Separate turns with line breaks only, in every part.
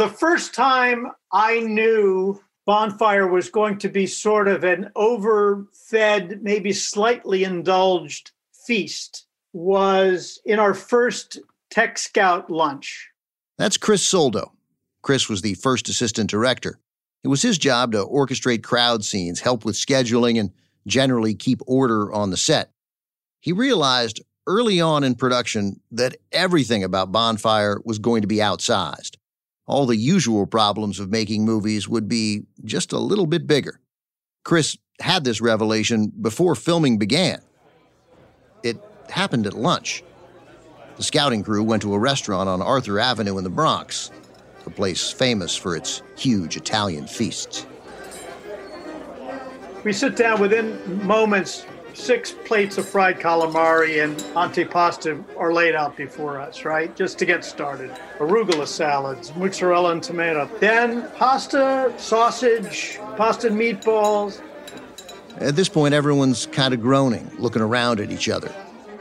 The first time I knew Bonfire was going to be sort of an overfed, maybe slightly indulged feast was in our first Tech Scout lunch.
That's Chris Soldo. Chris was the first assistant director. It was his job to orchestrate crowd scenes, help with scheduling, and generally keep order on the set. He realized early on in production that everything about Bonfire was going to be outsized. All the usual problems of making movies would be just a little bit bigger. Chris had this revelation before filming began. It happened at lunch. The scouting crew went to a restaurant on Arthur Avenue in the Bronx, a place famous for its huge Italian feasts.
We sit down within moments, six plates of fried calamari and antipasta are laid out before us, right? Just to get started. Arugula salads, mozzarella and tomato. Then pasta, sausage, pasta and meatballs.
At this point, everyone's kind of groaning, looking around at each other.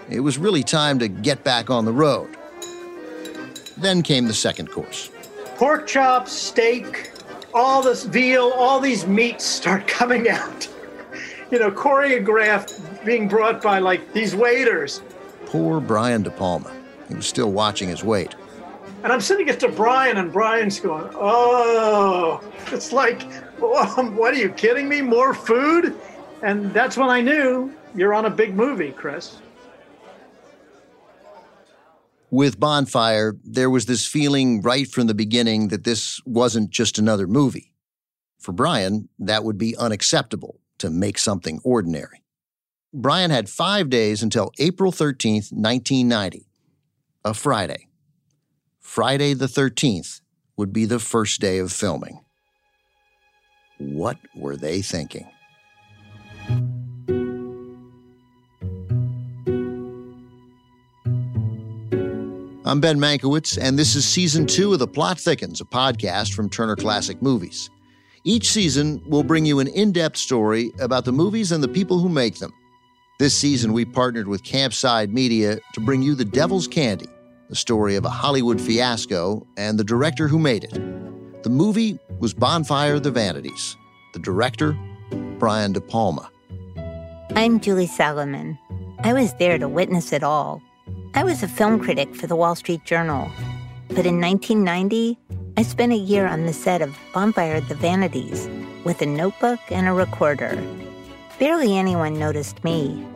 It was really time to get back on the road. Then came the second course.
Pork chops, steak, all this veal, all these meats start coming out. You know, choreographed, being brought by like these waiters.
Poor Brian De Palma. He was still watching his weight.
And I'm sitting next to Brian, and Brian's going, Oh, it's like, um, what are you kidding me? More food? And that's when I knew you're on a big movie, Chris.
With Bonfire, there was this feeling right from the beginning that this wasn't just another movie. For Brian, that would be unacceptable to make something ordinary. Brian had five days until April 13th, 1990, a Friday. Friday the 13th would be the first day of filming. What were they thinking? I'm Ben Mankiewicz, and this is season two of The Plot Thickens, a podcast from Turner Classic Movies. Each season, we'll bring you an in depth story about the movies and the people who make them. This season, we partnered with Campside Media to bring you The Devil's Candy, the story of a Hollywood fiasco and the director who made it. The movie was Bonfire of the Vanities. The director, Brian De Palma.
I'm Julie Salamon. I was there to witness it all. I was a film critic for the Wall Street Journal. But in 1990, I spent a year on the set of Bonfire of the Vanities with a notebook and a recorder. Barely anyone noticed me,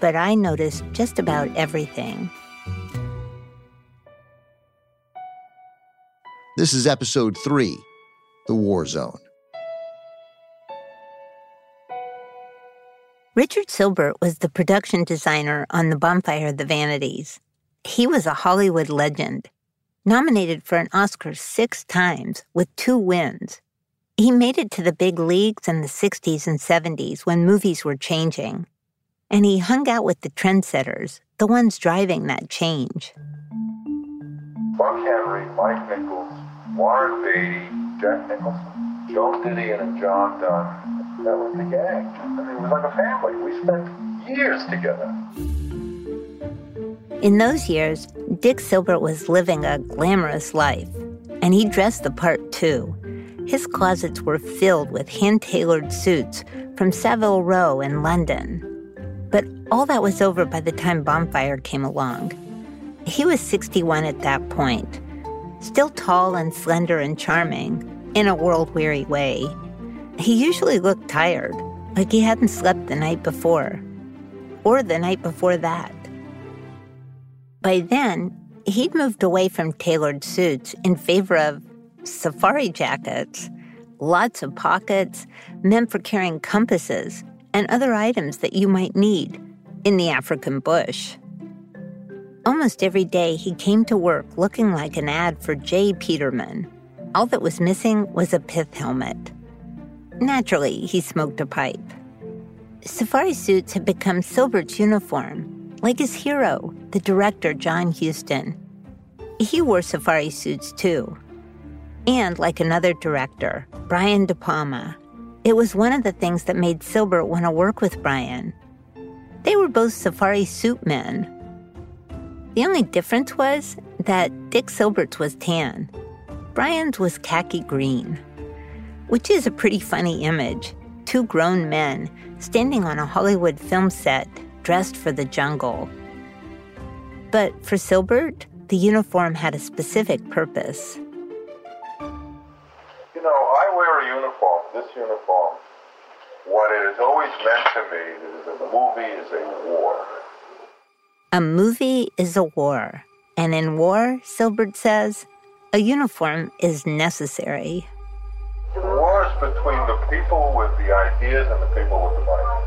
but I noticed just about everything.
This is episode three The War Zone.
Richard Sylbert was the production designer on The Bonfire of the Vanities. He was a Hollywood legend, nominated for an Oscar six times with two wins. He made it to the big leagues in the 60s and 70s when movies were changing. And he hung out with the trendsetters, the ones driving that change.
Buck Henry, Mike Nichols, Warren Beatty, Jack Nicholson, Joan Didion, and John Dunne that was the gang. I mean, it was like a family. We spent years together.
In those years, Dick Sylbert was living a glamorous life, and he dressed the part too. His closets were filled with hand tailored suits from Savile Row in London. But all that was over by the time Bonfire came along. He was 61 at that point, still tall and slender and charming, in a world weary way. He usually looked tired, like he hadn't slept the night before, or the night before that. By then, he'd moved away from tailored suits in favor of safari jackets, lots of pockets meant for carrying compasses and other items that you might need in the African bush. Almost every day, he came to work looking like an ad for J. Peterman. All that was missing was a pith helmet. Naturally, he smoked a pipe. Safari suits had become Sylbert's uniform, like his hero, the director John Huston. He wore safari suits too. And like another director, Brian De Palma, it was one of the things that made Sylbert want to work with Brian. They were both safari suit men. The only difference was that Dick Sylbert's was tan. Brian's was khaki green, which is a pretty funny image. Two grown men standing on a Hollywood film set dressed for the jungle. But for Sylbert, the uniform had a specific purpose.
Uniform, this uniform. What it has always meant to me is that a movie is a war.
A movie is a war. And in war, Sylbert says, a uniform is necessary.
The war is between the people with the ideas and the people with the money.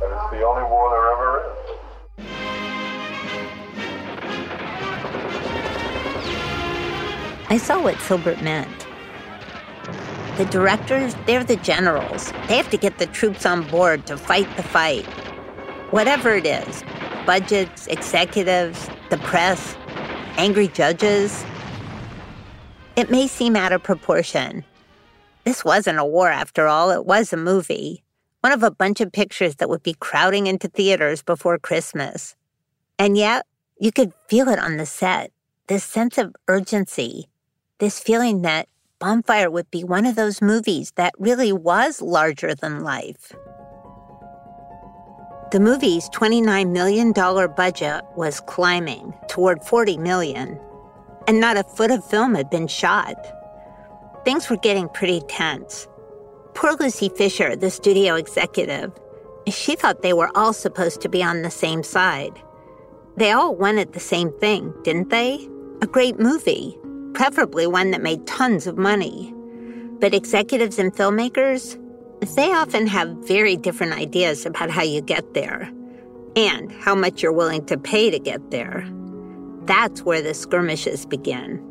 And it's the only war there ever is.
I saw what Sylbert meant. The directors, they're the generals. They have to get the troops on board to fight the fight. Whatever it is budgets, executives, the press, angry judges. It may seem out of proportion. This wasn't a war after all, it was a movie. One of a bunch of pictures that would be crowding into theaters before Christmas. And yet, you could feel it on the set this sense of urgency, this feeling that Bonfire would be one of those movies that really was larger than life. The movie's $29 million budget was climbing toward 40 million, and not a foot of film had been shot. Things were getting pretty tense. Poor Lucy Fisher, the studio executive, she thought they were all supposed to be on the same side. They all wanted the same thing, didn't they? A great movie preferably one that made tons of money. But executives and filmmakers, they often have very different ideas about how you get there and how much you're willing to pay to get there. That's where the skirmishes begin.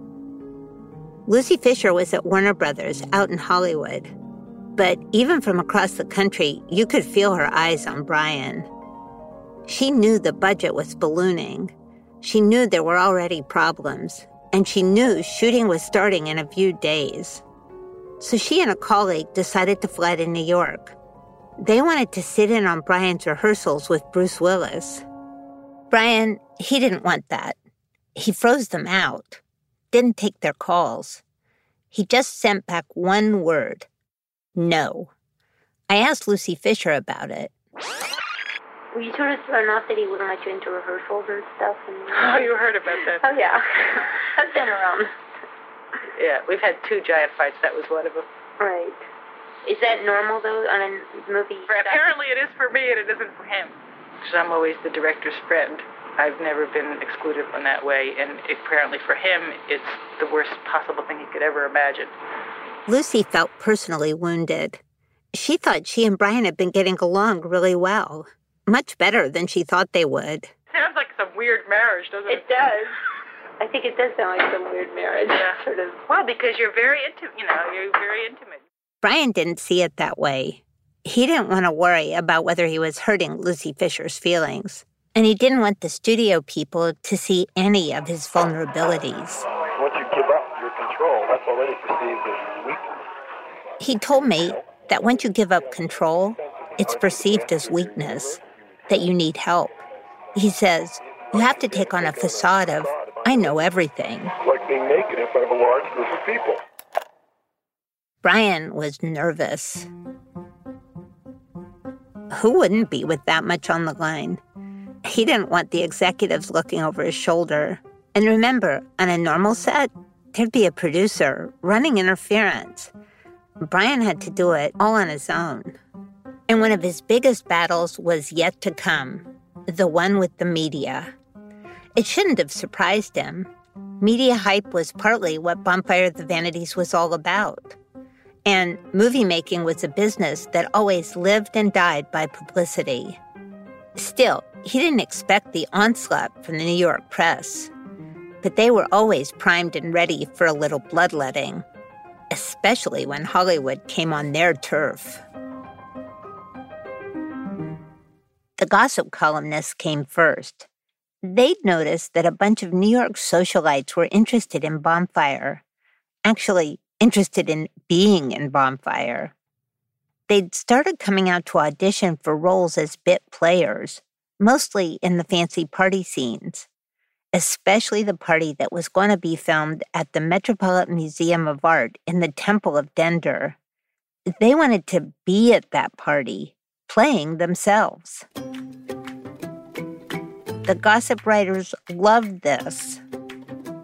Lucy Fisher was at Warner Brothers out in Hollywood. But even from across the country, you could feel her eyes on Brian. She knew the budget was ballooning. She knew there were already problems, and she knew shooting was starting in a few days. So she and a colleague decided to fly to New York. They wanted to sit in on Brian's rehearsals with Bruce Willis. Brian, he didn't want that. He froze them out, didn't take their calls. He just sent back one word no. I asked Lucy Fisher about it.
Were you sort of thrown off that he wouldn't let you into rehearsals and stuff? And,
oh, you heard about that?
Oh, yeah. I've been around.
Yeah, we've had two giant fights. That was one of them.
Right. Is that normal, though, on a movie?
For, apparently it is for me, and it isn't for him. Because I'm always the director's friend. I've never been excluded in that way, and apparently for him, it's the worst possible thing he could ever imagine.
Lucy felt personally wounded. She thought she and Brian had been getting along really well much better than she thought they would.
Sounds like some weird marriage, doesn't it?
It does. I think it does sound like some weird marriage.
Yeah. Sort of. Well, because you're very intimate, you know, you're very intimate.
Brian didn't see it that way. He didn't want to worry about whether he was hurting Lucy Fisher's feelings. And he didn't want the studio people to see any of his vulnerabilities.
Once you give up your control, that's already perceived as weakness.
He told me that once you give up control, it's perceived as weakness that you need help. He says, you have to take on a facade of, I know everything.
Like being naked in front of a large group of people.
Brian was nervous. Who wouldn't be with that much on the line? He didn't want the executives looking over his shoulder. And remember, on a normal set, there'd be a producer running interference. Brian had to do it all on his own. And one of his biggest battles was yet to come the one with the media. It shouldn't have surprised him. Media hype was partly what Bonfire of the Vanities was all about. And movie making was a business that always lived and died by publicity. Still, he didn't expect the onslaught from the New York press. But they were always primed and ready for a little bloodletting, especially when Hollywood came on their turf. The gossip columnists came first. They'd noticed that a bunch of New York socialites were interested in Bonfire, actually, interested in being in Bonfire. They'd started coming out to audition for roles as bit players, mostly in the fancy party scenes. especially the party that was going to be filmed at the Metropolitan Museum of Art in the Temple of Dendur. They wanted to be at that party, playing themselves. The gossip writers loved this.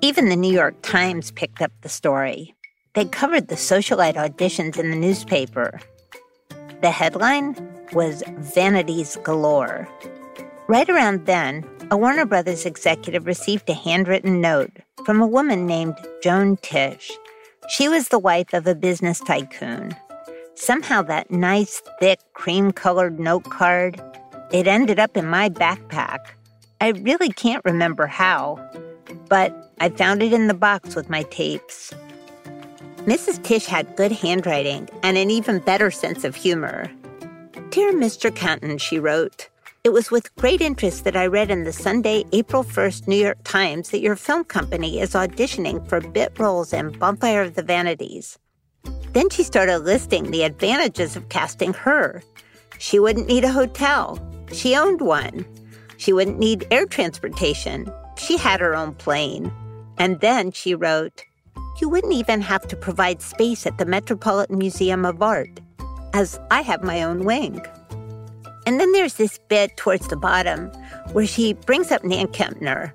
Even the New York Times picked up the story. They covered the socialite auditions in the newspaper. The headline was Vanities Galore. Right around then, a Warner Brothers executive received a handwritten note from a woman named Joan Tisch. She was the wife of a business tycoon. Somehow, that nice, thick, cream colored note card, it ended up in my backpack. I really can't remember how, but I found it in the box with my tapes. Mrs. Tisch had good handwriting and an even better sense of humor. Dear Mr. Canton, she wrote, it was with great interest that I read in the Sunday, April 1st New York Times that your film company is auditioning for bit roles in Bonfire of the Vanities. Then she started listing the advantages of casting her. She wouldn't need a hotel, she owned one. She wouldn't need air transportation. She had her own plane. And then she wrote, You wouldn't even have to provide space at the Metropolitan Museum of Art, as I have my own wing. And then there's this bit towards the bottom where she brings up Nan Kempner.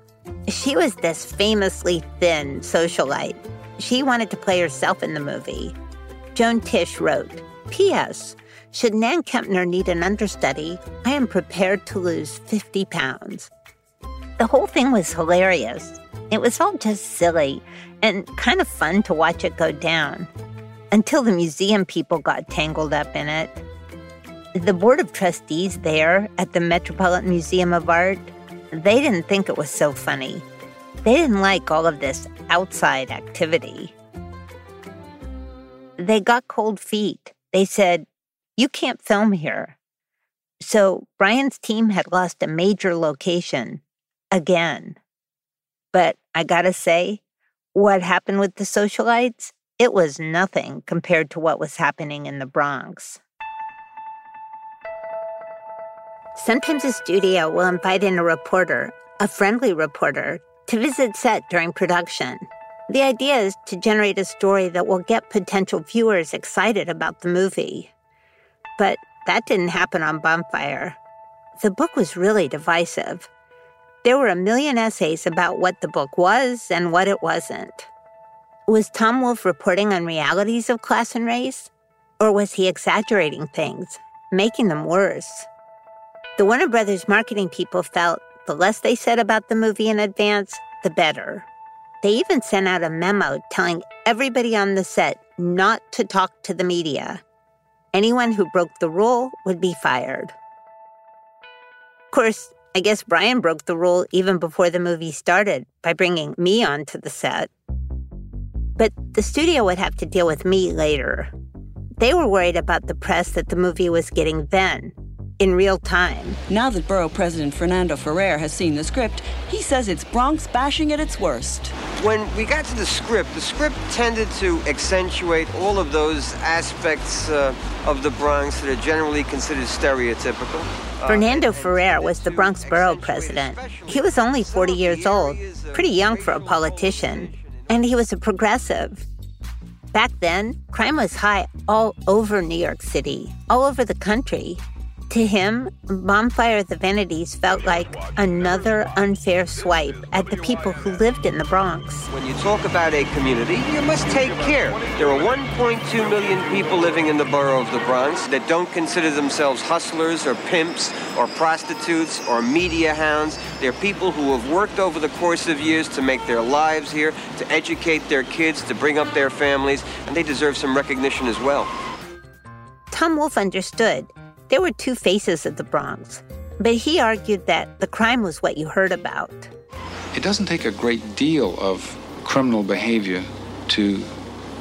She was this famously thin socialite. She wanted to play herself in the movie. Joan Tisch wrote, P.S. Should Nan Kempner need an understudy, I am prepared to lose 50 pounds. The whole thing was hilarious. It was all just silly and kind of fun to watch it go down until the museum people got tangled up in it. The board of trustees there at the Metropolitan Museum of Art, they didn't think it was so funny. They didn't like all of this outside activity. They got cold feet. They said, you can't film here. So Brian's team had lost a major location again. But I gotta say, what happened with the socialites? It was nothing compared to what was happening in the Bronx. Sometimes a studio will invite in a reporter, a friendly reporter, to visit set during production. The idea is to generate a story that will get potential viewers excited about the movie. But that didn't happen on Bonfire. The book was really divisive. There were a million essays about what the book was and what it wasn't. Was Tom Wolfe reporting on realities of class and race? Or was he exaggerating things, making them worse? The Warner Brothers marketing people felt the less they said about the movie in advance, the better. They even sent out a memo telling everybody on the set not to talk to the media Anyone who broke the rule would be fired. Of course, I guess Brian broke the rule even before the movie started by bringing me onto the set. But the studio would have to deal with me later. They were worried about the press that the movie was getting then, in real time.
Now that Borough President Fernando Ferrer has seen the script, he says it's Bronx bashing at its worst.
When we got to the script, the script tended to accentuate all of those aspects uh, of the Bronx that are generally considered stereotypical.
Uh, Fernando Ferrer was the Bronx borough president. He was only 40 years old, pretty young for a politician, and he was a progressive. Back then, crime was high all over New York City, all over the country. To him, Bonfire of the Vanities felt like another unfair swipe at the people who lived in the Bronx.
When you talk about a community, you must take care. There are 1.2 million people living in the borough of the Bronx that don't consider themselves hustlers or pimps or prostitutes or media hounds. They're people who have worked over the course of years to make their lives here, to educate their kids, to bring up their families, and they deserve some recognition as well.
Tom Wolfe understood there were two faces of the Bronx, but he argued that the crime was what you heard about.
It doesn't take a great deal of criminal behavior to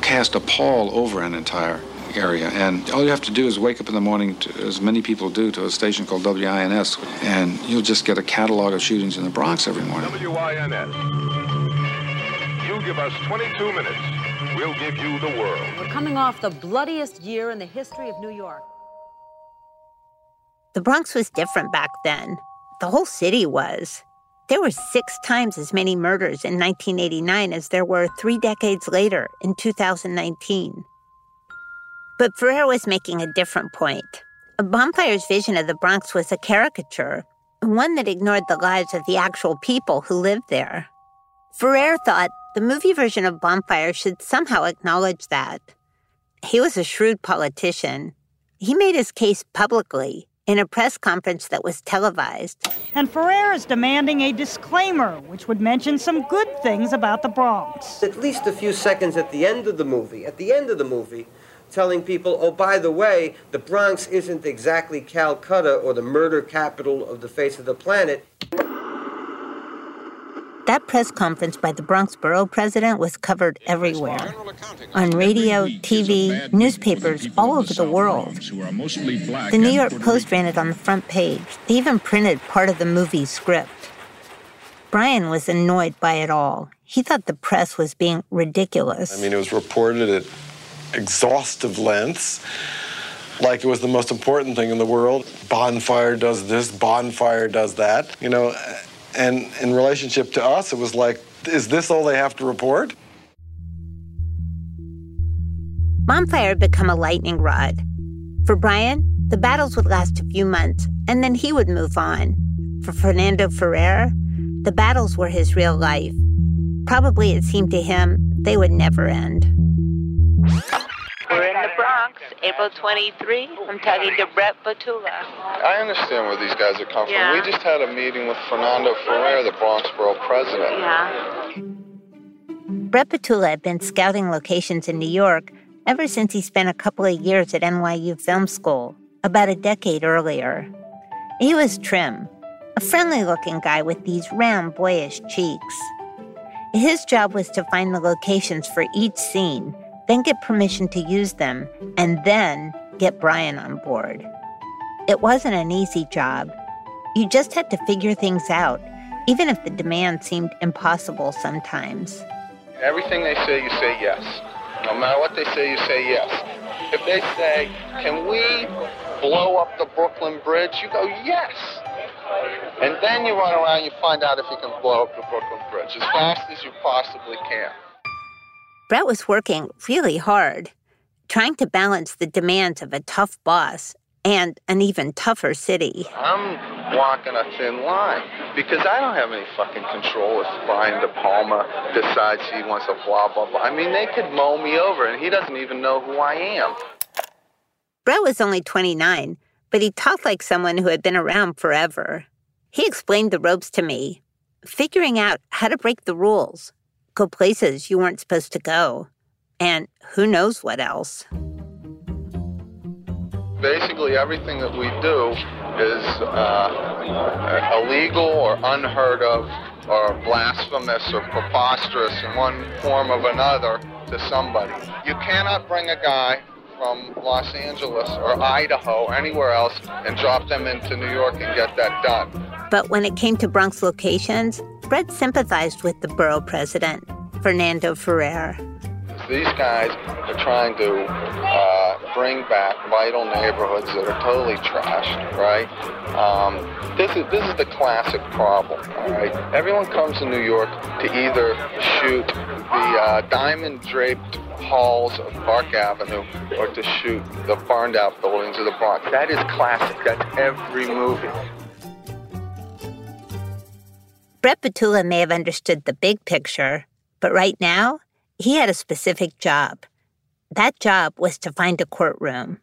cast a pall over an entire area. And all you have to do is wake up in the morning, to, as many people do, to a station called WINS, and you'll just get a catalog of shootings in the Bronx every morning.
WINS. You give us 22 minutes, we'll give you the world.
We're coming off the bloodiest year in the history of New York.
The Bronx was different back then. The whole city was. There were six times as many murders in 1989 as there were three decades later in 2019. But Ferrer was making a different point. Bonfire's vision of the Bronx was a caricature, one that ignored the lives of the actual people who lived there. Ferrer thought the movie version of Bonfire should somehow acknowledge that. He was a shrewd politician. He made his case publicly in a press conference that was televised.
And Ferrer is demanding a disclaimer which would mention some good things about the Bronx.
At least a few seconds at the end of the movie, at the end of the movie, telling people, oh, by the way, the Bronx isn't exactly Calcutta or the murder capital of the face of the planet.
That press conference by the Bronx borough president was covered everywhere on radio, TV, newspapers all over the world. The New York Post ran it on the front page. They even printed part of the movie script. Brian was annoyed by it all. He thought the press was being ridiculous.
I mean, it was reported at exhaustive lengths like it was the most important thing in the world. Bonfire does this, bonfire does that. You know, and in relationship to us, it was like, is this all they have to report?
Bonfire had become a lightning rod. For Brian, the battles would last a few months, and then he would move on. For Fernando Ferrer, the battles were his real life. Probably it seemed to him they would never end.
We're in the Bronx, April 23. I'm talking to Brett Batula.
I understand where these guys are coming
Yeah.
from. We just had a meeting with Fernando Ferrer, the Bronx Borough president.
Yeah.
Brett Petula had been scouting locations in New York ever since he spent a couple of years at NYU Film School, about a decade earlier. He was trim, a friendly looking guy with these round, boyish cheeks. His job was to find the locations for each scene, then get permission to use them, and then get Brian on board. It wasn't an easy job. You just had to figure things out, even if the demand seemed impossible sometimes.
Everything they say, you say yes. No matter what they say, you say yes. If they say, can we blow up the Brooklyn Bridge, you go, yes. And then you run around, you find out if you can blow up the Brooklyn Bridge as fast as you possibly can.
Brett was working really hard, trying to balance the demands of a tough boss and an even tougher city.
I'm walking a thin line because I don't have any fucking control if Brian De Palma decides he wants to blah, blah, blah. I mean, they could mow me over and he doesn't even know who I am.
Brett was only 29, but he talked like someone who had been around forever. He explained the ropes to me, figuring out how to break the rules, go places you weren't supposed to go, and who knows what else.
Basically, everything that we do is uh, illegal or unheard of or blasphemous or preposterous in one form or another to somebody. You cannot bring a guy from Los Angeles or Idaho or anywhere else and drop them into New York and get that done.
But when it came to Bronx locations, Brett sympathized with the borough president, Fernando Ferrer.
These guys are trying to uh, bring back vital neighborhoods that are totally trashed, right? Um, this is this is the classic problem, all right? Everyone comes to New York to either shoot the uh, diamond-draped halls of Park Avenue or to shoot the burned-out buildings of the Bronx. That is classic. That's every movie.
Brett Petula may have understood the big picture, but right now, he had a specific job. That job was to find a courtroom.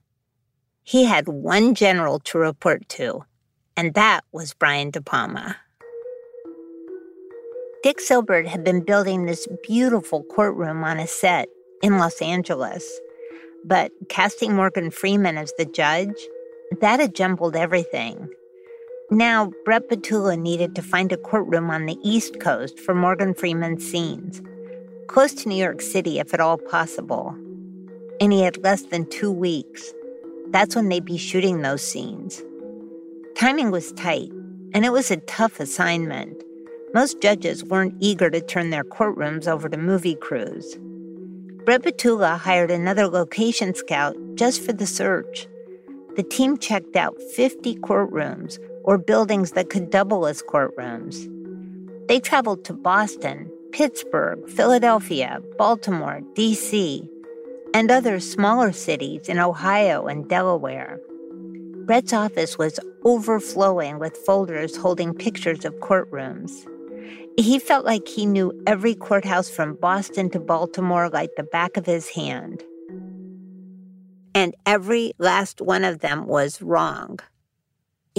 He had one general to report to, and that was Brian De Palma. Dick Sylbert had been building this beautiful courtroom on a set in Los Angeles, but casting Morgan Freeman as the judge, that had jumbled everything. Now, Brett Petula needed to find a courtroom on the East Coast for Morgan Freeman's scenes, close to New York City if at all possible. And he had less than two weeks. That's when they'd be shooting those scenes. Timing was tight, and it was a tough assignment. Most judges weren't eager to turn their courtrooms over to movie crews. Brett Petula hired another location scout just for the search. The team checked out 50 courtrooms or buildings that could double as courtrooms. They traveled to Boston, Pittsburgh, Philadelphia, Baltimore, D.C., and other smaller cities in Ohio and Delaware. Brett's office was overflowing with folders holding pictures of courtrooms. He felt like he knew every courthouse from Boston to Baltimore like the back of his hand. And every last one of them was wrong.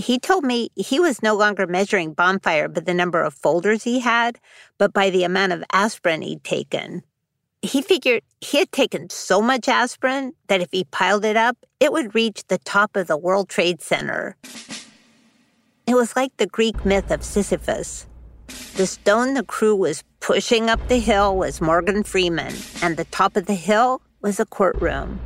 He told me he was no longer measuring bonfire by the number of folders he had, but by the amount of aspirin he'd taken. He figured he had taken so much aspirin that if he piled it up, it would reach the top of the World Trade Center. It was like the Greek myth of Sisyphus. The stone the crew was pushing up the hill was Morgan Freeman, and the top of the hill was a courtroom.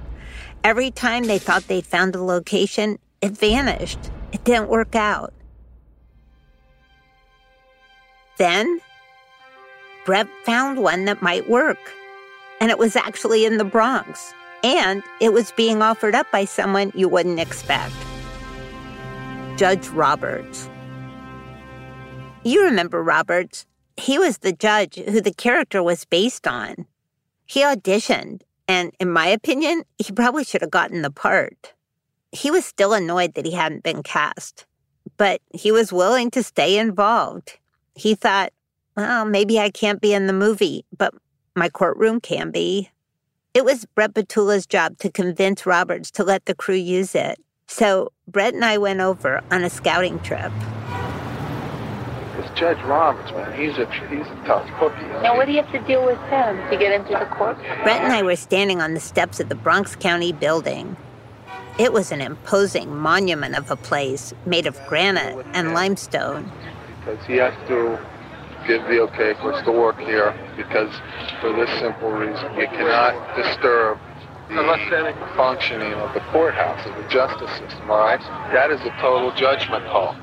Every time they thought they'd found a location, it vanished. It didn't work out. Then, Brett found one that might work, and it was actually in the Bronx, and it was being offered up by someone you wouldn't expect Judge Roberts. You remember Roberts. He was the judge who the character was based on. He auditioned, and in my opinion, he probably should have gotten the part. He was still annoyed that he hadn't been cast, but he was willing to stay involved. He thought, well, maybe I can't be in the movie, but my courtroom can be. It was Brett Batula's job to convince Roberts to let the crew use it. So Brett and I went over on a scouting trip.
It's Judge Roberts, man, he's a he's a tough cookie.
Now, what do you have to deal with him to get into the court?
Brett and I were standing on the steps of the Bronx County building. It was an imposing monument of a place made of granite and limestone.
Because he has to give the okay for us to work here because for this simple reason, we cannot disturb the functioning of the courthouse, of the justice system, all right? That is a total judgment call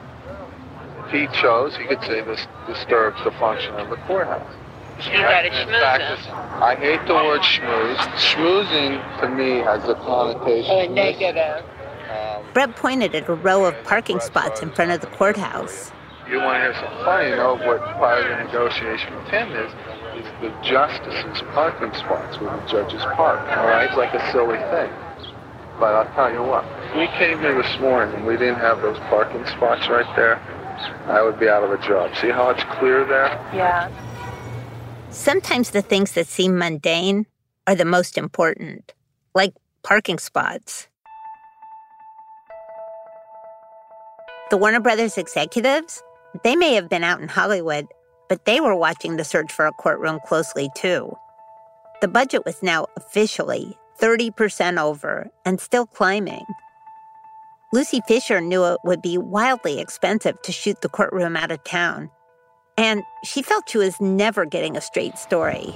If he chose, he could say this disturbs the function of the courthouse.
You got to schmooze
I hate the word schmooze. Schmoozing to me has a connotation.
A negative.
Um, Brett pointed at a row of parking spots in front of the courthouse.
You want to hear something funny, you know what part of the negotiation with him is, is the justices' parking spots where the judges park. All right, it's like a silly thing. But I'll tell you what, we came here this morning and we didn't have those parking spots right there. I would be out of a job. See how it's clear there?
Yeah.
Sometimes the things that seem mundane are the most important, like parking spots. The Warner Brothers executives, they may have been out in Hollywood, but they were watching the search for a courtroom closely too. The budget was now officially 30% over and still climbing. Lucy Fisher knew it would be wildly expensive to shoot the courtroom out of town. And she felt she was never getting a straight story.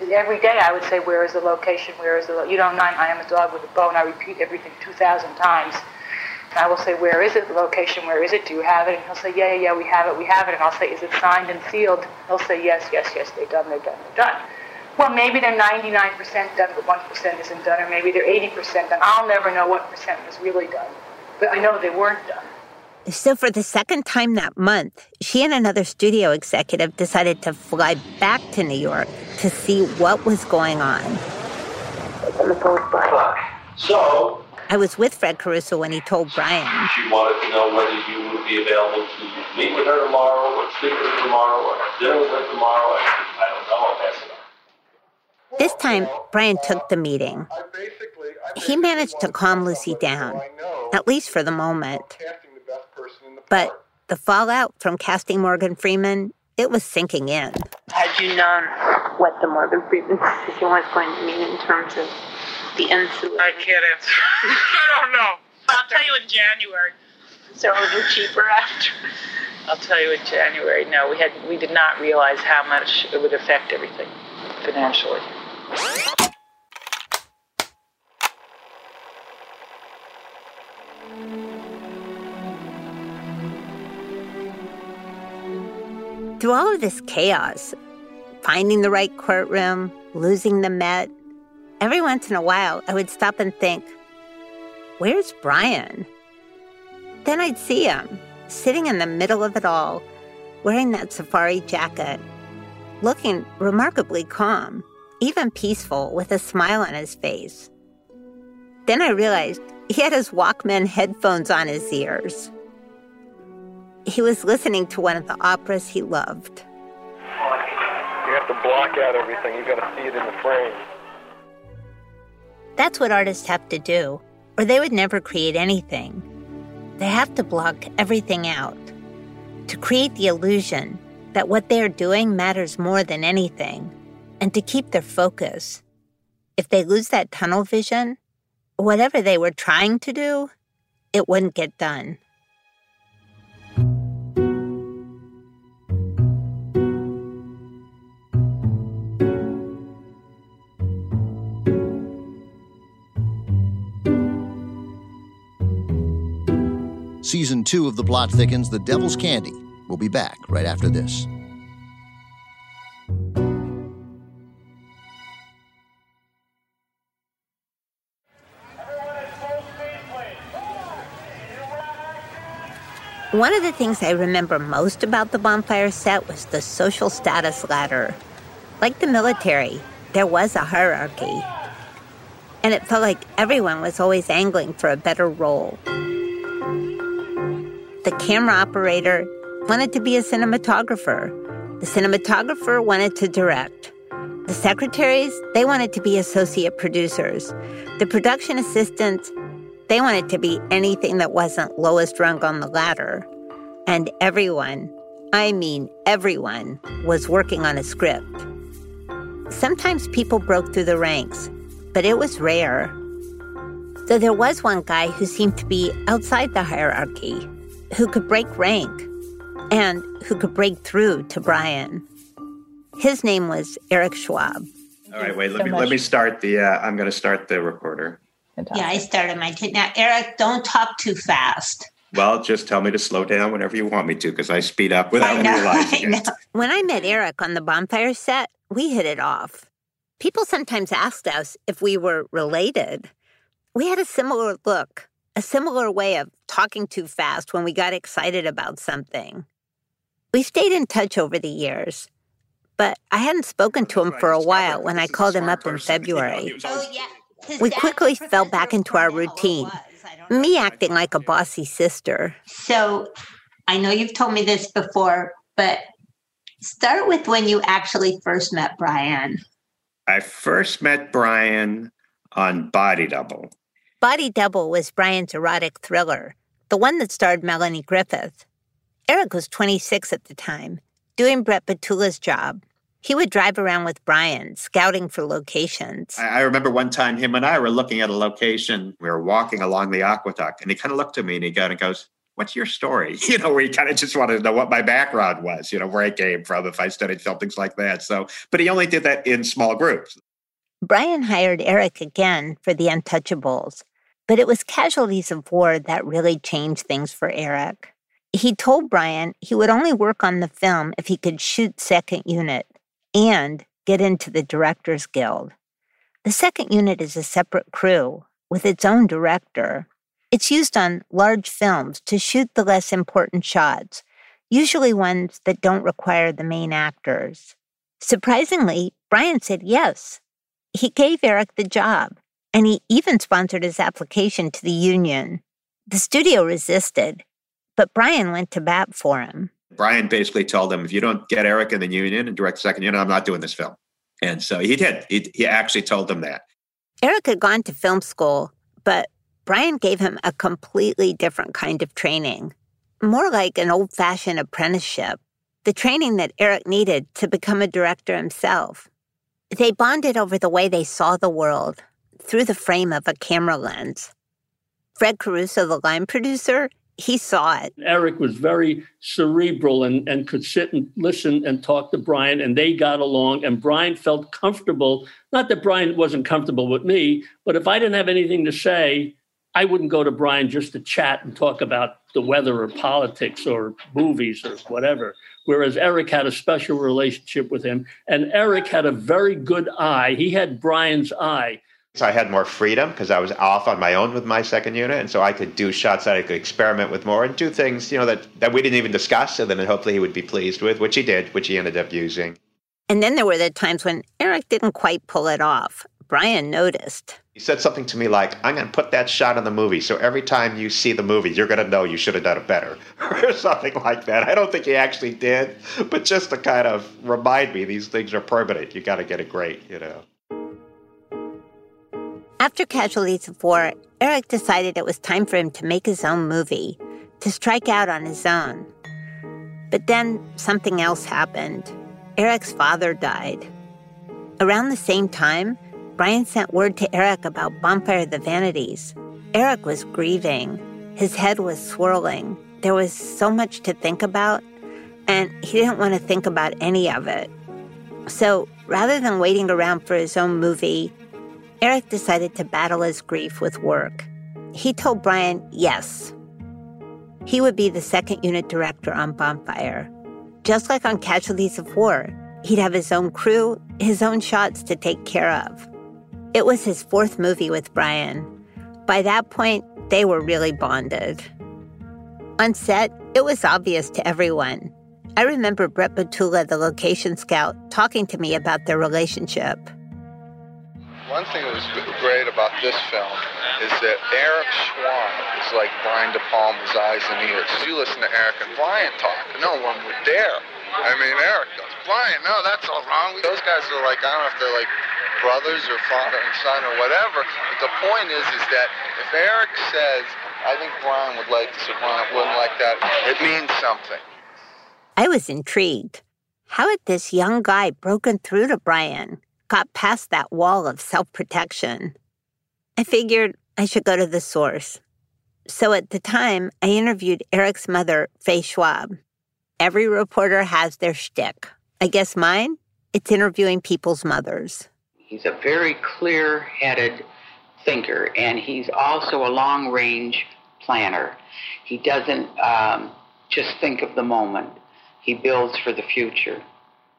Every day I would say, Where is the location? Where is the? You don't know, I am a dog with a bone. I repeat everything 2,000 times. And I will say, Where is it? The location, where is it? Do you have it? And he'll say, Yeah, yeah, yeah, we have it, we have it. And I'll say, Is it signed and sealed? He'll say, Yes, yes, yes, they're done, they're done, they're done. Well, maybe they're 99% done, but 1% isn't done, or maybe they're 80% done. I'll never know what percent was really done but I know they weren't done.
So, for the second time that month, she and another studio executive decided to fly back to New York to see what was going on.
So,
I was with Fred Caruso when he told Brian.
She wanted to know whether you would be available to meet with her tomorrow, or speak with her tomorrow, or have dinner with her tomorrow. I don't know. I'll pass it on.
This time, Brian took the meeting. He managed to calm Lucy down, at least for the moment. But the fallout from casting Morgan Freeman, it was sinking in.
Had you known what the Morgan Freeman decision was going to mean in terms of the ensuing?
I can't answer. I don't know. I'll tell you in January.
So it'll be cheaper after.
I'll tell you in January. No, we had we did not realize how much it would affect everything financially.
Through all of this chaos, finding the right courtroom, losing the Met, every once in a while I would stop and think, where's Brian? Then I'd see him, sitting in the middle of it all, wearing that safari jacket, looking remarkably calm, even peaceful, with a smile on his face. Then I realized he had his Walkman headphones on his ears. He was listening to one of the operas he loved.
You have to block out everything. You got to see it in the frame.
That's what artists have to do, or they would never create anything. They have to block everything out to create the illusion that what they are doing matters more than anything and to keep their focus. If they lose that tunnel vision, whatever they were trying to do, it wouldn't get done.
Season two of The Plot Thickens, The Devil's Candy, will be back right after this.
One of the things I remember most about the bonfire set was the social status ladder. Like the military, there was a hierarchy. And it felt like everyone was always angling for a better role. The camera operator wanted to be a cinematographer. The cinematographer wanted to direct. The secretaries, they wanted to be associate producers. The production assistants, they wanted to be anything that wasn't lowest rung on the ladder. And everyone, I mean everyone, was working on a script. Sometimes people broke through the ranks, but it was rare. Though there was one guy who seemed to be outside the hierarchy, who could break rank, and who could break through to Brian. His name was Eric Schwab.
All right, wait. Let so me much. let me start the. Uh, I'm going to start the recorder.
Fantastic. Yeah, I started my. T- now, Eric, don't talk too fast.
Well, just tell me to slow down whenever you want me to, because I speed up without know, realizing it.
When I met Eric on the bonfire set, we hit it off. People sometimes asked us if we were related. We had a similar look, a similar way of talking too fast when we got excited about something. We stayed in touch over the years, but I hadn't spoken to him for a while when I called him up in February. Oh, yeah. We quickly fell back into our routine, me acting like a bossy sister. So I know you've told me this before, but start with when you actually first met Brian.
I first met Brian on Body Double.
Body Double was Brian's erotic thriller, the one that starred Melanie Griffith. Eric was 26 at the time, doing Brett Batula's job. He would drive around with Brian, scouting for locations.
I remember one time him and I were looking at a location. We were walking along the aqueduct, and he kind of looked at me and he kind of goes, What's your story? You know, where he kind of just wanted to know what my background was, you know, where I came from, if I studied film, things like that. So, but he only did that in small groups.
Brian hired Eric again for The Untouchables, but it was casualties of war that really changed things for Eric. He told Brian he would only work on the film if he could shoot second unit and get into the Directors Guild. The second unit is a separate crew with its own director. It's used on large films to shoot the less important shots, usually ones that don't require the main actors. Surprisingly, Brian said yes. He gave Eric the job, and he even sponsored his application to the union. The studio resisted, but Brian went to bat for him.
Brian basically told him, if you don't get Eric in the union and direct the second unit, I'm not doing this film. And so he did. He, he actually told them that.
Eric had gone to film school, but Brian gave him a completely different kind of training, more like an old fashioned apprenticeship, the training that Eric needed to become a director himself. They bonded over the way they saw the world through the frame of a camera lens. Fred Caruso, the line producer, he saw it.
Eric was very cerebral and, and could sit and listen and talk to Brian, and they got along. And Brian felt comfortable. Not that Brian wasn't comfortable with me, but if I didn't have anything to say, I wouldn't go to Brian just to chat and talk about the weather or politics or movies or whatever. Whereas Eric had a special relationship with him, and Eric had a very good eye. He had Brian's eye.
So I had more freedom because I was off on my own with my second unit, and so I could do shots that I could experiment with more and do things, you know, that, that we didn't even discuss, and then hopefully he would be pleased with, which he did, which he ended up using.
And then there were the times when Eric didn't quite pull it off. Brian noticed.
He said something to me like, I'm going to put that shot in the movie, so every time you see the movie, you're going to know you should have done it better, or something like that. I don't think he actually did, but just to kind of remind me these things are permanent. You got to get it great, you know.
After Casualties of War, Eric decided it was time for him to make his own movie, to strike out on his own. But then something else happened. Eric's father died. Around the same time, Brian sent word to Eric about Bonfire of the Vanities. Eric was grieving. His head was swirling. There was so much to think about, and he didn't want to think about any of it. So rather than waiting around for his own movie, Eric decided to battle his grief with work. He told Brian yes. He would be the second unit director on Bonfire. Just like on Casualties of War, he'd have his own crew, his own shots to take care of. It was his fourth movie with Brian. By that point, they were really bonded. On set, it was obvious to everyone. I remember Brett Batula, the location scout, talking to me about their relationship.
One thing that was great about this film is that Eric Schwab is like Brian De Palma's eyes and ears. You listen to Eric and Brian talk, no one would dare. I mean, Eric goes, Brian, no, that's all wrong. Those guys are like, I don't know if they're like brothers or father and son or whatever. But the point is, is that if Eric says, I think Brian would like this or Brian wouldn't like that, it means something.
I was intrigued. How had this young guy broken through to Brian? Got past that wall of self protection. I figured I should go to the source. So at the time, I interviewed Eric's mother, Faye Schwab. Every reporter has their shtick. I guess mine? It's interviewing people's mothers.
He's a very clear headed thinker, and he's also a long range planner. He doesn't um, just think of the moment, he builds for the future.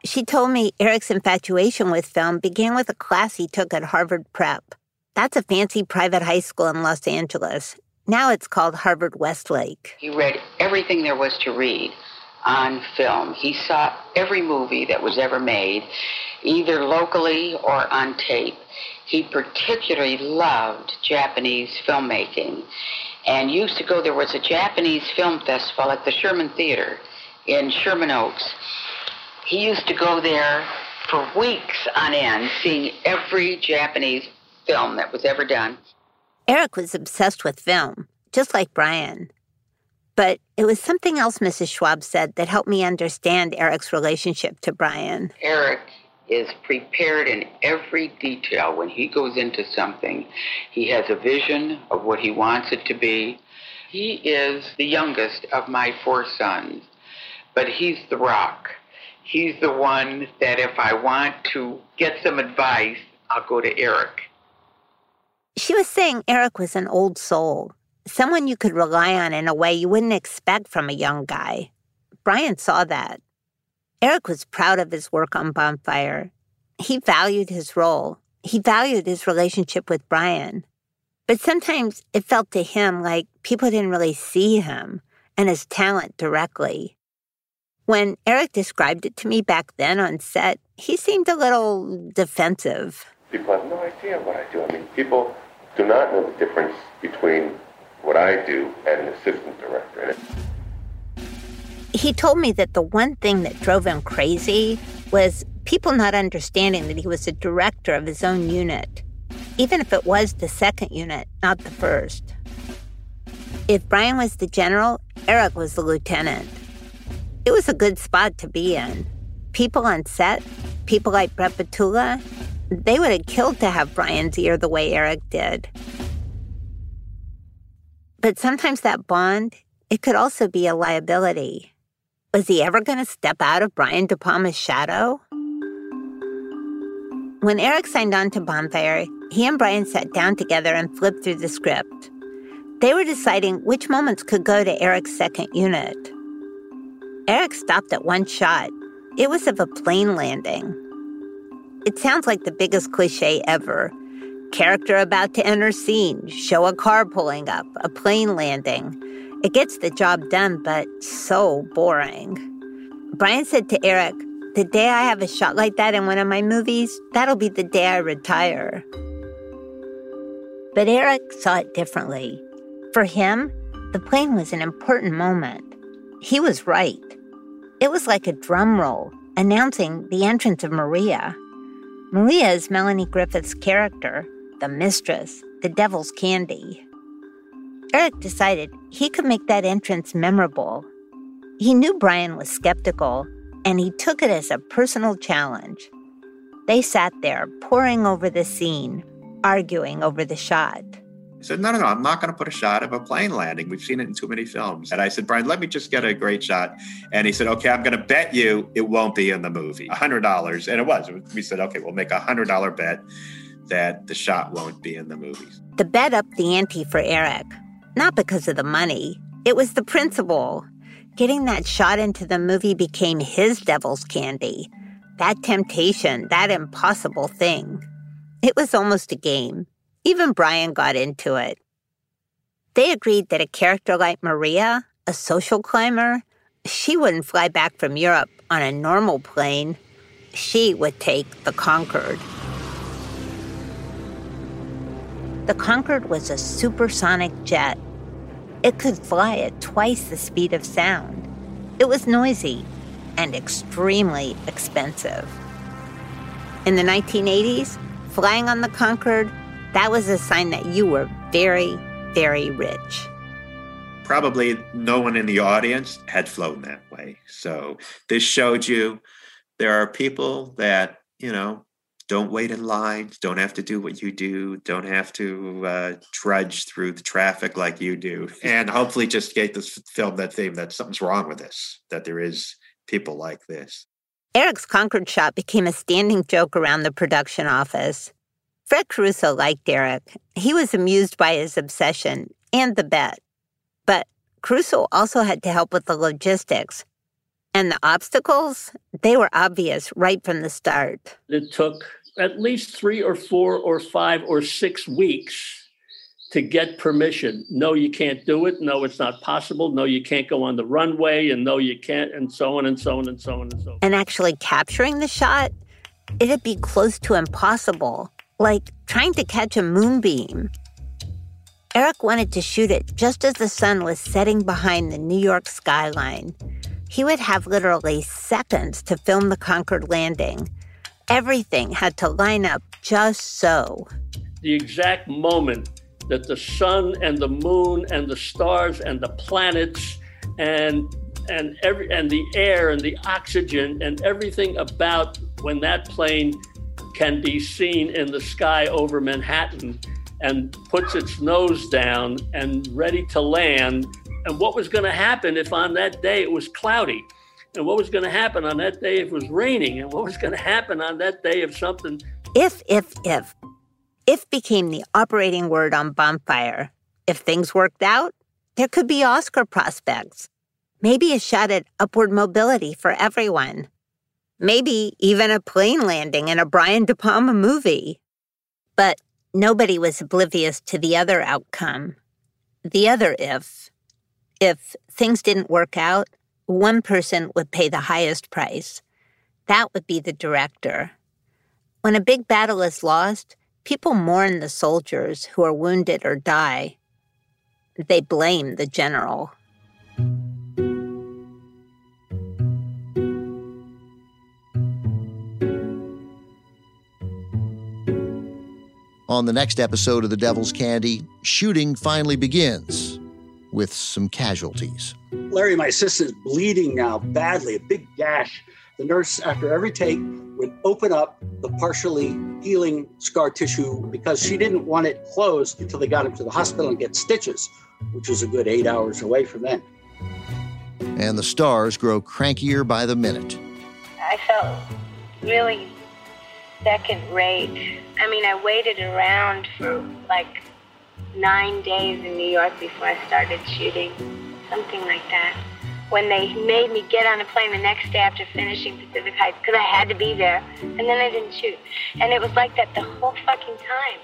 She told me Eric's infatuation with film began with a class he took at Harvard Prep. That's a fancy private high school in Los Angeles. Now it's called Harvard Westlake.
He read everything there was to read on film. He saw every movie that was ever made, either locally or on tape. He particularly loved Japanese filmmaking and used to go. There was a Japanese film festival at the Sherman Theater in Sherman Oaks he used to go there for weeks on end, seeing every Japanese film that was ever done.
Eric was obsessed with film, just like Brian. But it was something else Mrs. Schwab said that helped me understand Eric's relationship to Brian.
Eric is prepared in every detail when he goes into something. He has a vision of what he wants it to be. He is the youngest of my four sons, but he's the rock he's the one that if I want to get some advice, I'll go to Eric.
She was saying Eric was an old soul, someone you could rely on in a way you wouldn't expect from a young guy. Brian saw that. Eric was proud of his work on Bonfire. He valued his role. He valued his relationship with Brian. But sometimes it felt to him like people didn't really see him and his talent directly. When Eric described it to me back then on set, he seemed a little defensive.
People have no idea what I do. I mean, people do not know the difference between what I do and an assistant director.
He told me that the one thing that drove him crazy was people not understanding that he was a director of his own unit, even if it was the second unit, not the first. If Brian was the general, Eric was the lieutenant. It was a good spot to be in. People on set, people like Brett Batula, they would have killed to have Brian's ear the way Eric did. But sometimes that bond, it could also be a liability. Was he ever going to step out of Brian De Palma's shadow? When Eric signed on to Bonfire, he and Brian sat down together and flipped through the script. They were deciding which moments could go to Eric's second unit. Eric stopped at one shot. It was of a plane landing. It sounds like the biggest cliche ever. character about to enter scene, show a car pulling up, a plane landing. It gets the job done, but so boring. Brian said to Eric, The day I have a shot like that in one of my movies, that'll be the day I retire. But Eric saw it differently. For him, the plane was an important moment. He was right. It was like a drum roll announcing the entrance of Maria. Maria is Melanie Griffith's character, the mistress, the devil's candy. Eric decided he could make that entrance memorable. He knew Brian was skeptical, and he took it as a personal challenge. They sat there, poring over the scene, arguing over the shot.
He said, No, no, no, I'm not going to put a shot of a plane landing. We've seen it in too many films. And I said, Brian, let me just get a great shot. And he said, Okay, I'm going to bet you it won't be in the movie. $100. And it was. We said, Okay, we'll make a $100 bet that the shot won't be in the movies.
The bet upped the ante for Eric, not because of the money, it was the principle. Getting that shot into the movie became his devil's candy. That temptation, that impossible thing. It was almost a game. Even Brian got into it. They agreed that a character like Maria, a social climber, she wouldn't fly back from Europe on a normal plane. She would take the Concorde. The Concorde was a supersonic jet. It could fly at twice the speed of sound. It was noisy and extremely expensive. In the 1980s, flying on the Concorde that was a sign that you were very, very rich.
Probably no one in the audience had flown that way. So this showed you there are people that, you know, don't wait in lines, don't have to do what you do, don't have to uh, trudge through the traffic like you do, and hopefully just get this film that theme that something's wrong with this, that there is people like this.
Eric's Concorde shot became a standing joke around the production office. Fred Caruso liked Eric. He was amused by his obsession and the bet. But Caruso also had to help with the logistics. And the obstacles, they were obvious right from the start.
It took at least three or four or five or six weeks to get permission. No, you can't do it. No, it's not possible. No, you can't go on the runway. And no, you can't, and so on and so on and so on and so on.
And actually capturing the shot, it'd be close to impossible like trying to catch a moonbeam. Eric wanted to shoot it just as the sun was setting behind the New York skyline. He would have literally seconds to film the Concorde landing. Everything had to line up just so.
The exact moment that the sun and the moon and the stars and the planets and and every and the air and the oxygen and everything about when that plane can be seen in the sky over Manhattan and puts its nose down and ready to land. And what was going to happen if on that day it was cloudy? And what was going to happen on that day if it was raining? And what was going to happen on that day if something.
If, if, if. If became the operating word on Bonfire. If things worked out, there could be Oscar prospects. Maybe a shot at upward mobility for everyone. Maybe even a plane landing in a Brian De Palma movie. But nobody was oblivious to the other outcome. The other if. If things didn't work out, one person would pay the highest price. That would be the director. When a big battle is lost, people mourn the soldiers who are wounded or die. They blame the general.
On the next episode of The Devil's Candy, shooting finally begins with some casualties.
Larry, my assistant, is bleeding now badly, a big gash. The nurse, after every take, would open up the partially healing scar tissue because she didn't want it closed until they got him to the hospital and get stitches, which was a good eight hours away from then.
And the stars grow crankier by the minute.
I felt really second rate. I mean, I waited around for like nine days in New York before I started shooting, something like that. When they made me get on a plane the next day after finishing Pacific Heights, because I had to be there, and then I didn't shoot. And it was like that the whole fucking time.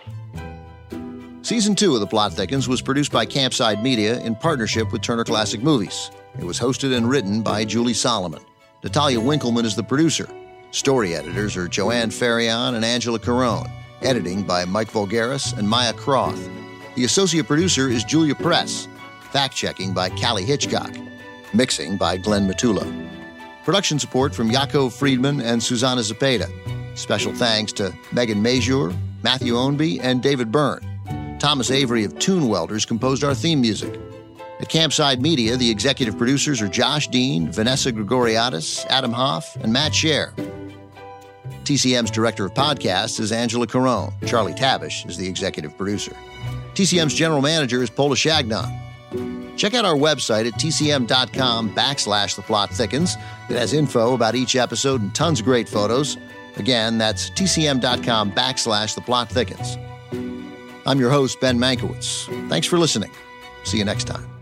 Season 2 of The Plot Thickens was produced by Campside Media in partnership with Turner Classic Movies. It was hosted and written by Julie Salamon. Natalia Winkelman is the producer. Story editors are Joanne Farion and Angela Carone. Editing by Mike Vulgaris and Maya Croth. The associate producer is Julia Press. Fact checking by Callie Hitchcock. Mixing by Glenn Matula. Production support from Yaakov Friedman and Susanna Zapata. Special thanks to Megan Mazur, Matthew Ownby, and David Byrne. Thomas Avery of Tune Welders composed our theme music. At Campside Media, the executive producers are Josh Dean, Vanessa Grigoriadis, Adam Hoff, and Matt Shaer. TCM's director of podcasts is Angela Carone. Charlie Tabesh is the executive producer. TCM's general manager is Pola Changnon. Check out our website at tcm.com backslash the plot thickens. It has info about each episode and tons of great photos. Again, that's tcm.com backslash the plot thickens. I'm your host, Ben Mankiewicz. Thanks for listening. See you next time.